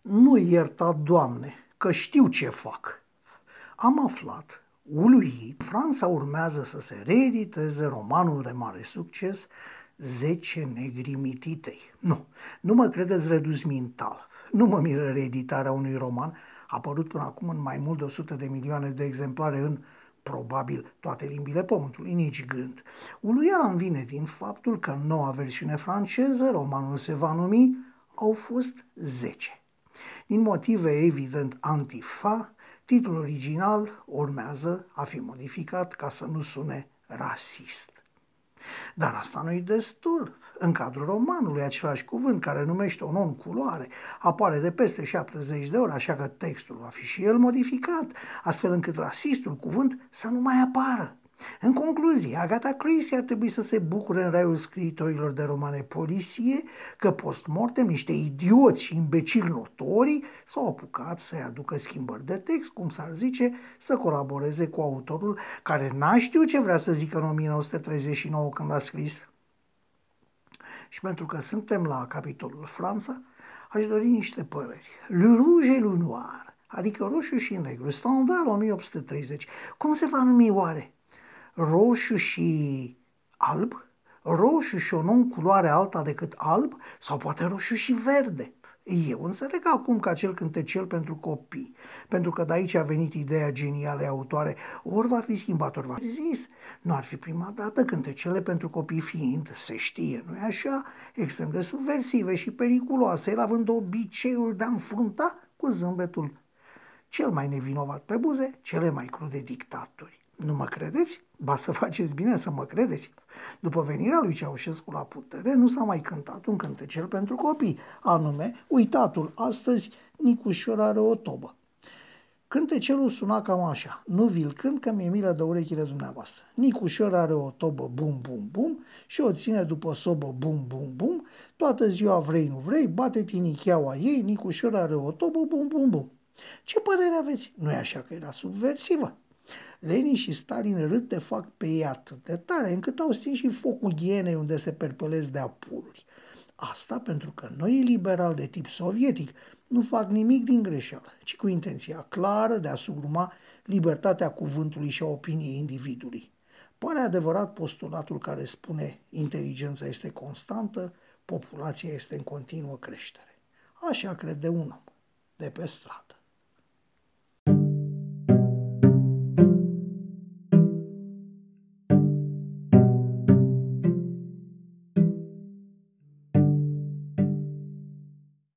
Nu ierta, Doamne, că știu ce fac. Am aflat, uluit, Franța urmează să se reediteze romanul de mare succes 10 negri mititei. Nu, nu mă credeți redus mental. Nu mă miră reeditarea unui roman apărut până acum în mai mult de 100 de milioane de exemplare în probabil toate limbile pământului, nici gând. Uluiala îmi vine din faptul că în noua versiune franceză, romanul se va numi Au fost 10. Din motive evident antifa, titlul original urmează a fi modificat ca să nu sune rasist. Dar asta nu-i destul. În cadrul romanului, același cuvânt care numește o non-culoare apare de peste 70 de ori, așa că textul va fi și el modificat, astfel încât rasistul cuvânt să nu mai apară. În concluzie, Agatha Christie ar trebui să se bucure în raiul scriitorilor de romane poliție că post-mortem niște idioți și imbecili notori s-au apucat să-i aducă schimbări de text, cum s-ar zice, să colaboreze cu autorul care n-a știut ce vrea să zică în 1939 când a scris. Și pentru că suntem la capitolul Franța, aș dori niște păreri. Le Rouge et le Noir, adică roșu și negru, standard 1830. Cum se va numi oare? Roșu și alb, roșu și o non-culoare alta decât alb sau poate roșu și verde. Eu înțeleg acum ca cel cântecel pentru copii, pentru că de aici a venit ideea genială a autoare, ori va fi schimbat, ori va fi zis. Nu ar fi prima dată cântecele pentru copii fiind, se știe, nu-i așa, extrem de subversive și periculoase, el având obiceiul de a înfrunta cu zâmbetul cel mai nevinovat pe buze, cele mai crude dictaturi. Nu mă credeți? Ba să faceți bine să mă credeți. După venirea lui Ceaușescu la putere, nu s-a mai cântat un cântecel pentru copii, anume, uitatul, astăzi Nicușor are o tobă. Cântecelul suna cam așa, nu vi-l cânt că mi-e milă de urechile dumneavoastră. Nicușor are o tobă bum bum bum și o ține după sobă bum bum bum, toată ziua vrei nu vrei, bate tinicheaua ei, Nicușor are o tobă bum bum bum. Ce părere aveți? Nu e așa că era subversivă? Lenin și Stalin râd de fac pe ei atât de tare, încât au stins și focul ghienei unde se perpelesc de apururi. Asta pentru că noi liberali de tip sovietic nu fac nimic din greșeală, ci cu intenția clară de a sugruma libertatea cuvântului și a opiniei individului. Pare adevărat postulatul care spune inteligența este constantă, populația este în continuă creștere. Așa crede un om de pe stradă.